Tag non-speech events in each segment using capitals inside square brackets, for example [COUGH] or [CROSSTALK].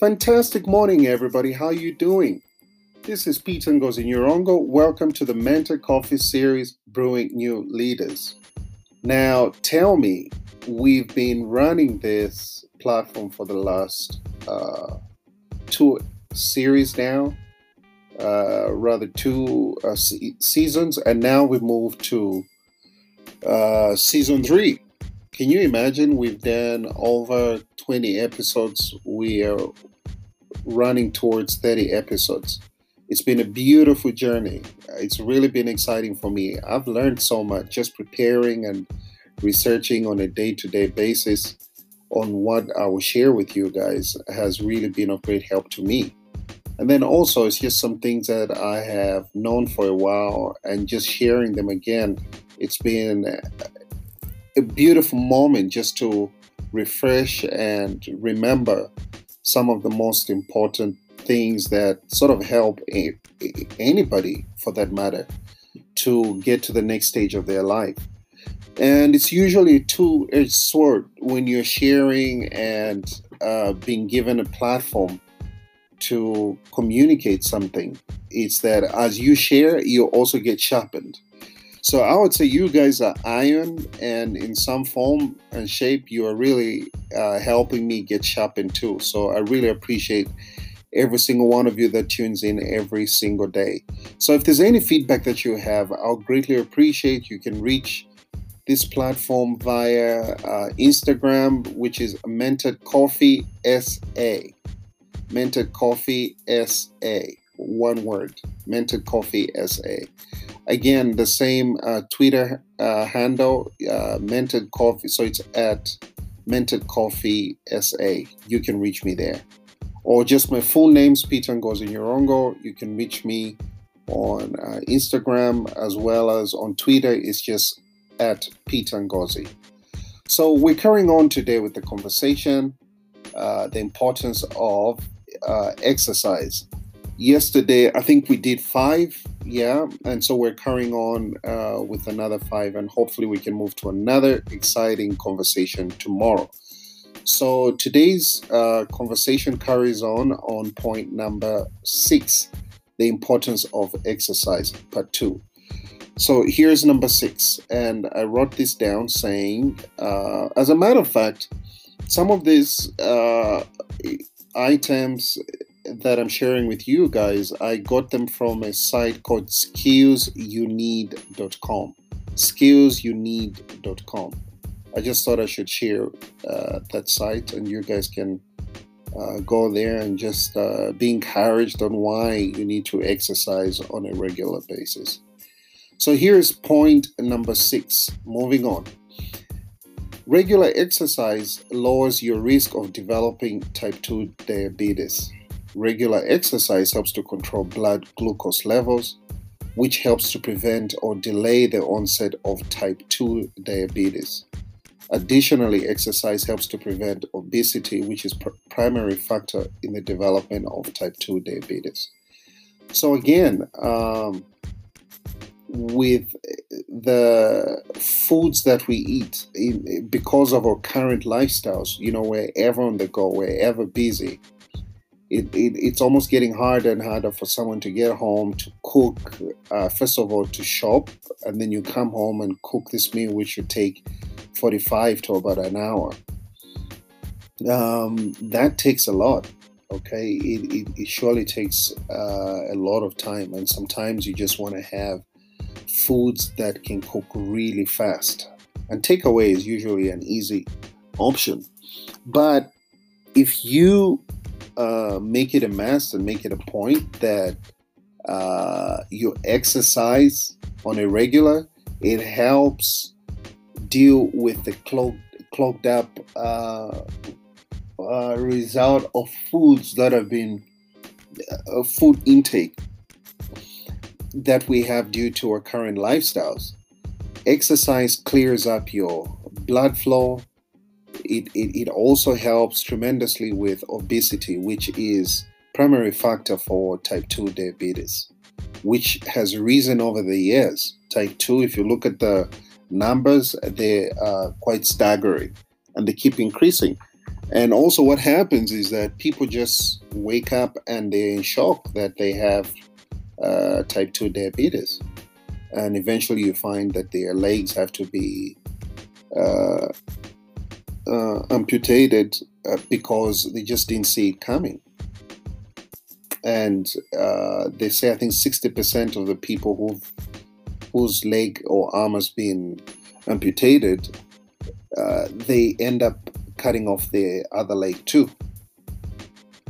Fantastic morning, everybody. How are you doing? This is Peter Ngozi Nyorongo. Welcome to the Mentor Coffee Series, Brewing New Leaders. Now, tell me, we've been running this platform for the last uh, two series now, uh, rather two uh, se- seasons, and now we moved to uh, season three. Can you imagine? We've done over 20 episodes. We are running towards 30 episodes. It's been a beautiful journey. It's really been exciting for me. I've learned so much just preparing and researching on a day to day basis on what I will share with you guys has really been of great help to me. And then also, it's just some things that I have known for a while and just sharing them again. It's been a beautiful moment just to refresh and remember some of the most important things that sort of help anybody for that matter to get to the next stage of their life. And it's usually a two edged sword when you're sharing and uh, being given a platform to communicate something. It's that as you share, you also get sharpened. So I would say you guys are iron, and in some form and shape, you are really uh, helping me get sharpened too. So I really appreciate every single one of you that tunes in every single day. So if there's any feedback that you have, I'll greatly appreciate. You can reach this platform via uh, Instagram, which is Mentored Coffee SA. Mentored Coffee SA. One word. Mentored Coffee SA. Again, the same uh, Twitter uh, handle, uh, Mentored Coffee. So it's at Mentored Coffee SA. You can reach me there. Or just my full name's Peter Ngozi Nyorongo. You can reach me on uh, Instagram as well as on Twitter. It's just at Peter Ngozi. So we're carrying on today with the conversation, uh, the importance of uh, exercise. Yesterday, I think we did five yeah, and so we're carrying on uh, with another five, and hopefully we can move to another exciting conversation tomorrow. So today's uh, conversation carries on on point number six the importance of exercise, part two. So here's number six, and I wrote this down saying, uh, as a matter of fact, some of these uh, items that I'm sharing with you guys, I got them from a site called skillsyouneed.com. Skillsyouneed.com. I just thought I should share uh, that site, and you guys can uh, go there and just uh, be encouraged on why you need to exercise on a regular basis. So here's point number six. Moving on. Regular exercise lowers your risk of developing type 2 diabetes. Regular exercise helps to control blood glucose levels, which helps to prevent or delay the onset of type 2 diabetes. Additionally, exercise helps to prevent obesity, which is pr- primary factor in the development of type 2 diabetes. So again, um, with the foods that we eat, in, because of our current lifestyles, you know, we're ever on the go, we're ever busy, it, it, it's almost getting harder and harder for someone to get home to cook uh, first of all to shop and then you come home and cook this meal which should take 45 to about an hour. Um, that takes a lot okay? It, it, it surely takes uh, a lot of time and sometimes you just want to have foods that can cook really fast. And takeaway is usually an easy option. But if you uh, make it a must and make it a point that uh, you exercise on a regular. It helps deal with the clogged, clogged up uh, uh result of foods that have been uh, food intake that we have due to our current lifestyles. Exercise clears up your blood flow, it, it, it also helps tremendously with obesity, which is primary factor for type 2 diabetes, which has risen over the years. Type 2, if you look at the numbers, they are quite staggering and they keep increasing. And also, what happens is that people just wake up and they're in shock that they have uh, type 2 diabetes. And eventually, you find that their legs have to be uh, uh, amputated uh, because they just didn't see it coming. And uh, they say, I think 60% of the people who whose leg or arm has been amputated, uh, they end up cutting off their other leg too.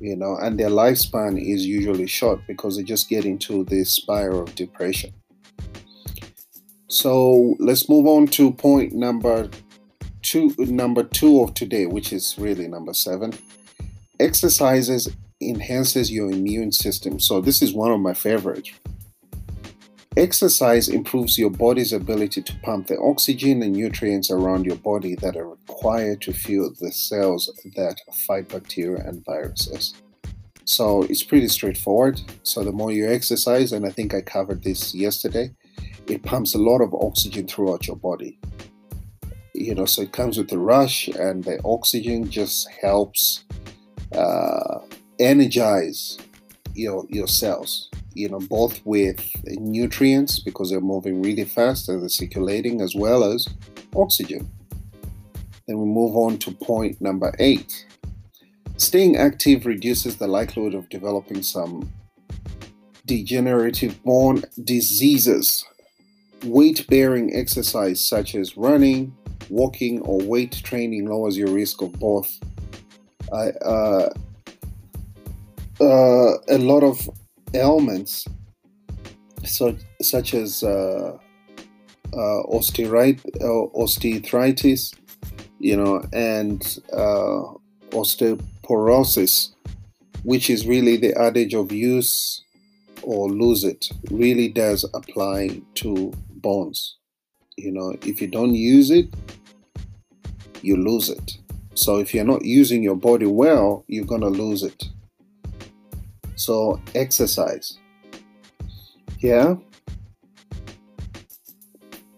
You know, and their lifespan is usually short because they just get into this spiral of depression. So let's move on to point number two, number two of today, which is really number seven. Exercises enhances your immune system. So this is one of my favorites Exercise improves your body's ability to pump the oxygen and nutrients around your body that are required to fuel the cells that fight bacteria and viruses. So it's pretty straightforward. So the more you exercise, and I think I covered this yesterday, it pumps a lot of oxygen throughout your body. You know, so it comes with a rush, and the oxygen just helps uh, energize your your cells you know, both with nutrients because they're moving really fast and they're circulating, as well as oxygen. Then we move on to point number eight. Staying active reduces the likelihood of developing some degenerative bone diseases. Weight bearing exercise such as running, walking, or weight training lowers your risk of both uh, uh, uh, a lot of ailments such, such as uh, uh, osteoarthritis, you know, and uh, osteoporosis, which is really the adage of use or lose it, really does apply to bones. You know, if you don't use it, you lose it. So if you're not using your body well, you're going to lose it. So exercise. Yeah.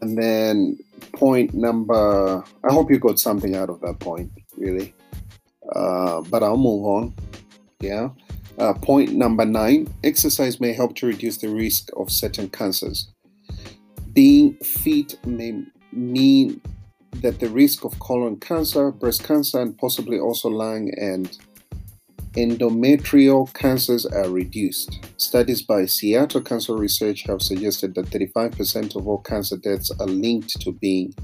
And then point number, I hope you got something out of that point, really. Uh, but I'll move on. Yeah. Uh, point number nine exercise may help to reduce the risk of certain cancers. Being fit may mean that the risk of colon cancer, breast cancer, and possibly also lung and endometrial cancers are reduced. Studies by Seattle Cancer Research have suggested that 35% of all cancer deaths are linked to being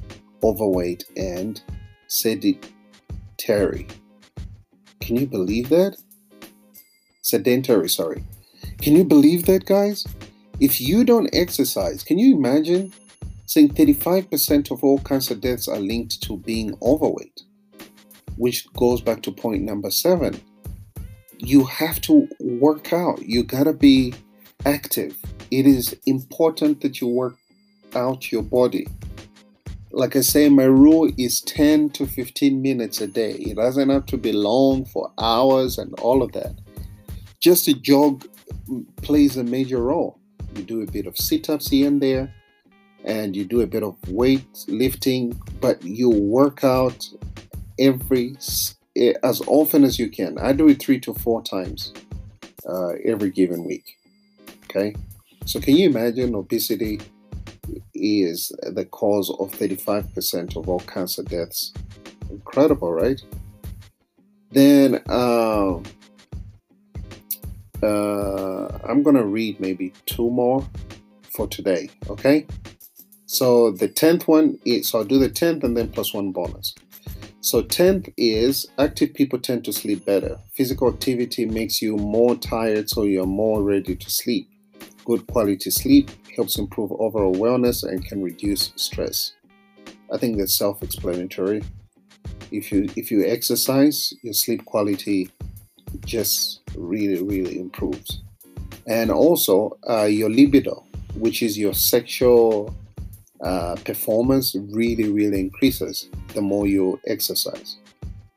overweight and sedentary. Can you believe that? Sedentary, sorry. Can you believe that, guys? If you don't exercise, can you imagine saying 35% of all cancer deaths are linked to being overweight? Which goes back to point number seven you have to work out. You gotta be active. It is important that you work out your body. Like I say, my rule is 10 to 15 minutes a day. It doesn't have to be long for hours and all of that. Just a jog plays a major role. You do a bit of sit ups here and there, and you do a bit of weight lifting, but you work out every as often as you can. I do it three to four times uh, every given week. Okay, so can you imagine obesity is the cause of 35% of all cancer deaths? Incredible, right? Then uh, uh, I'm gonna read maybe two more for today. Okay, so the tenth one is so I'll do the tenth and then plus one bonus. So, 10th is active people tend to sleep better. Physical activity makes you more tired, so you're more ready to sleep. Good quality sleep helps improve overall wellness and can reduce stress. I think that's self-explanatory. If you if you exercise, your sleep quality just really really improves, and also uh, your libido, which is your sexual uh, performance really, really increases the more you exercise.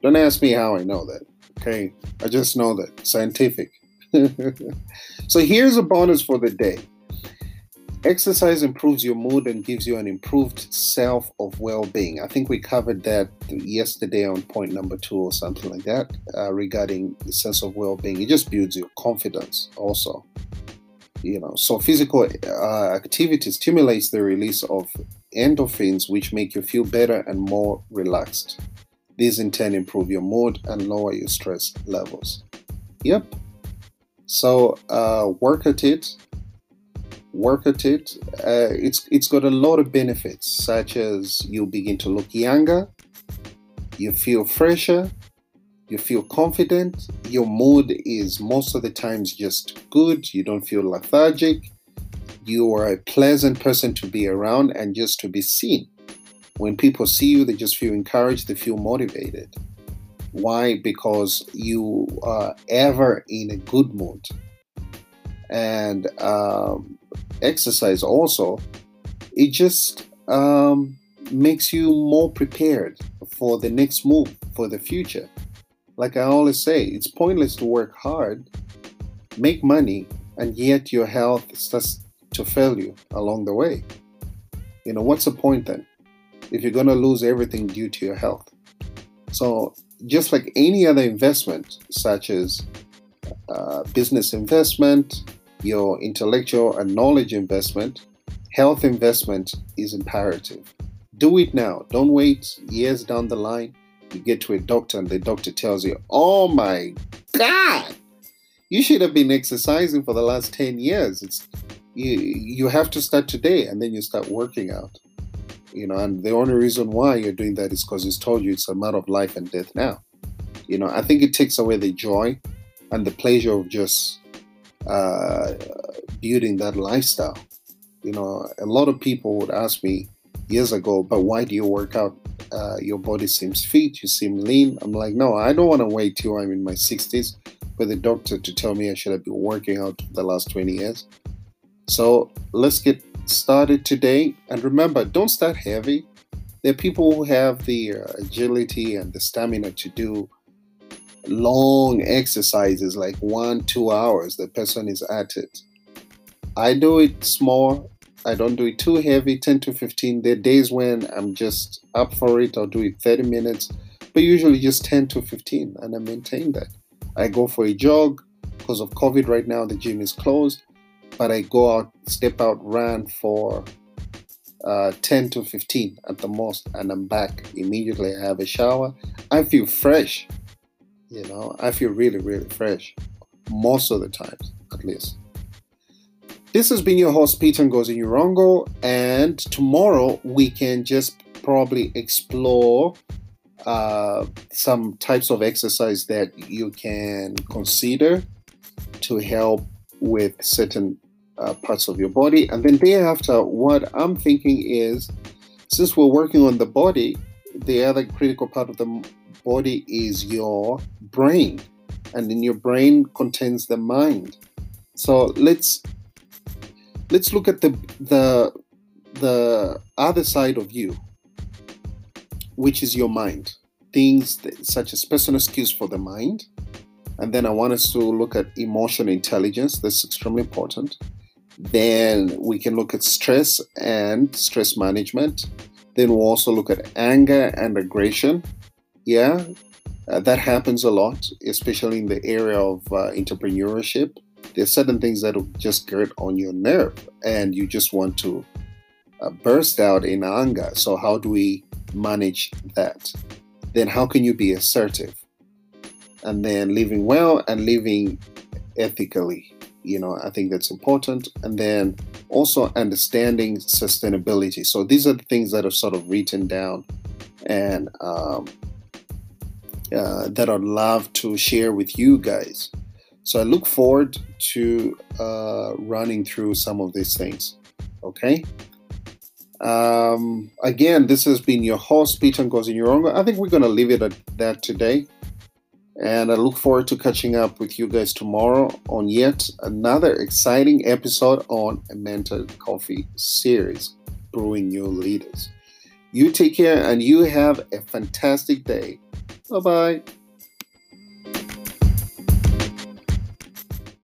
Don't ask me how I know that. Okay, I just know that scientific. [LAUGHS] so here's a bonus for the day. Exercise improves your mood and gives you an improved self of well being. I think we covered that yesterday on point number two or something like that uh, regarding the sense of well being. It just builds your confidence also. You know, so physical uh, activity stimulates the release of endorphins, which make you feel better and more relaxed. These in turn improve your mood and lower your stress levels. Yep. So uh, work at it work at it, uh, it's it's got a lot of benefits, such as you begin to look younger, you feel fresher, you feel confident, your mood is most of the times just good, you don't feel lethargic, you are a pleasant person to be around and just to be seen. When people see you, they just feel encouraged, they feel motivated. Why? Because you are ever in a good mood. And um, exercise also, it just um, makes you more prepared for the next move, for the future. Like I always say, it's pointless to work hard, make money, and yet your health starts to fail you along the way. You know, what's the point then? If you're going to lose everything due to your health. So, just like any other investment, such as uh, business investment, your intellectual and knowledge investment, health investment is imperative. Do it now. Don't wait years down the line. You get to a doctor and the doctor tells you, oh my God, you should have been exercising for the last 10 years. It's you, you have to start today and then you start working out. You know, and the only reason why you're doing that is because he's told you it's a matter of life and death now. You know, I think it takes away the joy and the pleasure of just uh, building that lifestyle. You know, a lot of people would ask me years ago, but why do you work out? Uh, your body seems fit, you seem lean. I'm like, no, I don't want to wait till I'm in my 60s for the doctor to tell me I should have been working out the last 20 years. So let's get started today. And remember, don't start heavy. There are people who have the uh, agility and the stamina to do long exercises, like one, two hours, the person is at it. I do it small. I don't do it too heavy, 10 to 15. There are days when I'm just up for it. I'll do it 30 minutes, but usually just 10 to 15, and I maintain that. I go for a jog because of COVID right now, the gym is closed, but I go out, step out, run for uh, 10 to 15 at the most, and I'm back immediately. I have a shower. I feel fresh. You know, I feel really, really fresh most of the times, at least. This has been your host, Peter Ngozi Nyorongo, and tomorrow we can just probably explore uh, some types of exercise that you can consider to help with certain uh, parts of your body. And then day after, what I'm thinking is since we're working on the body, the other critical part of the body is your brain, and in your brain contains the mind. So let's let's look at the the the other side of you, which is your mind. Things that, such as personal skills for the mind, and then I want us to look at emotional intelligence. That's extremely important. Then we can look at stress and stress management. Then we'll also look at anger and aggression yeah, uh, that happens a lot, especially in the area of uh, entrepreneurship. There's certain things that just get on your nerve, and you just want to uh, burst out in anger. So, how do we manage that? Then, how can you be assertive? And then, living well and living ethically. You know, I think that's important. And then also understanding sustainability. So, these are the things that are sort of written down and um, uh, that I'd love to share with you guys. So I look forward to uh, running through some of these things. Okay. Um, again, this has been your host, Peter Ngozi. I think we're going to leave it at that today. And I look forward to catching up with you guys tomorrow on yet another exciting episode on a Mentor Coffee series, Brewing New Leaders. You take care and you have a fantastic day. Bye bye.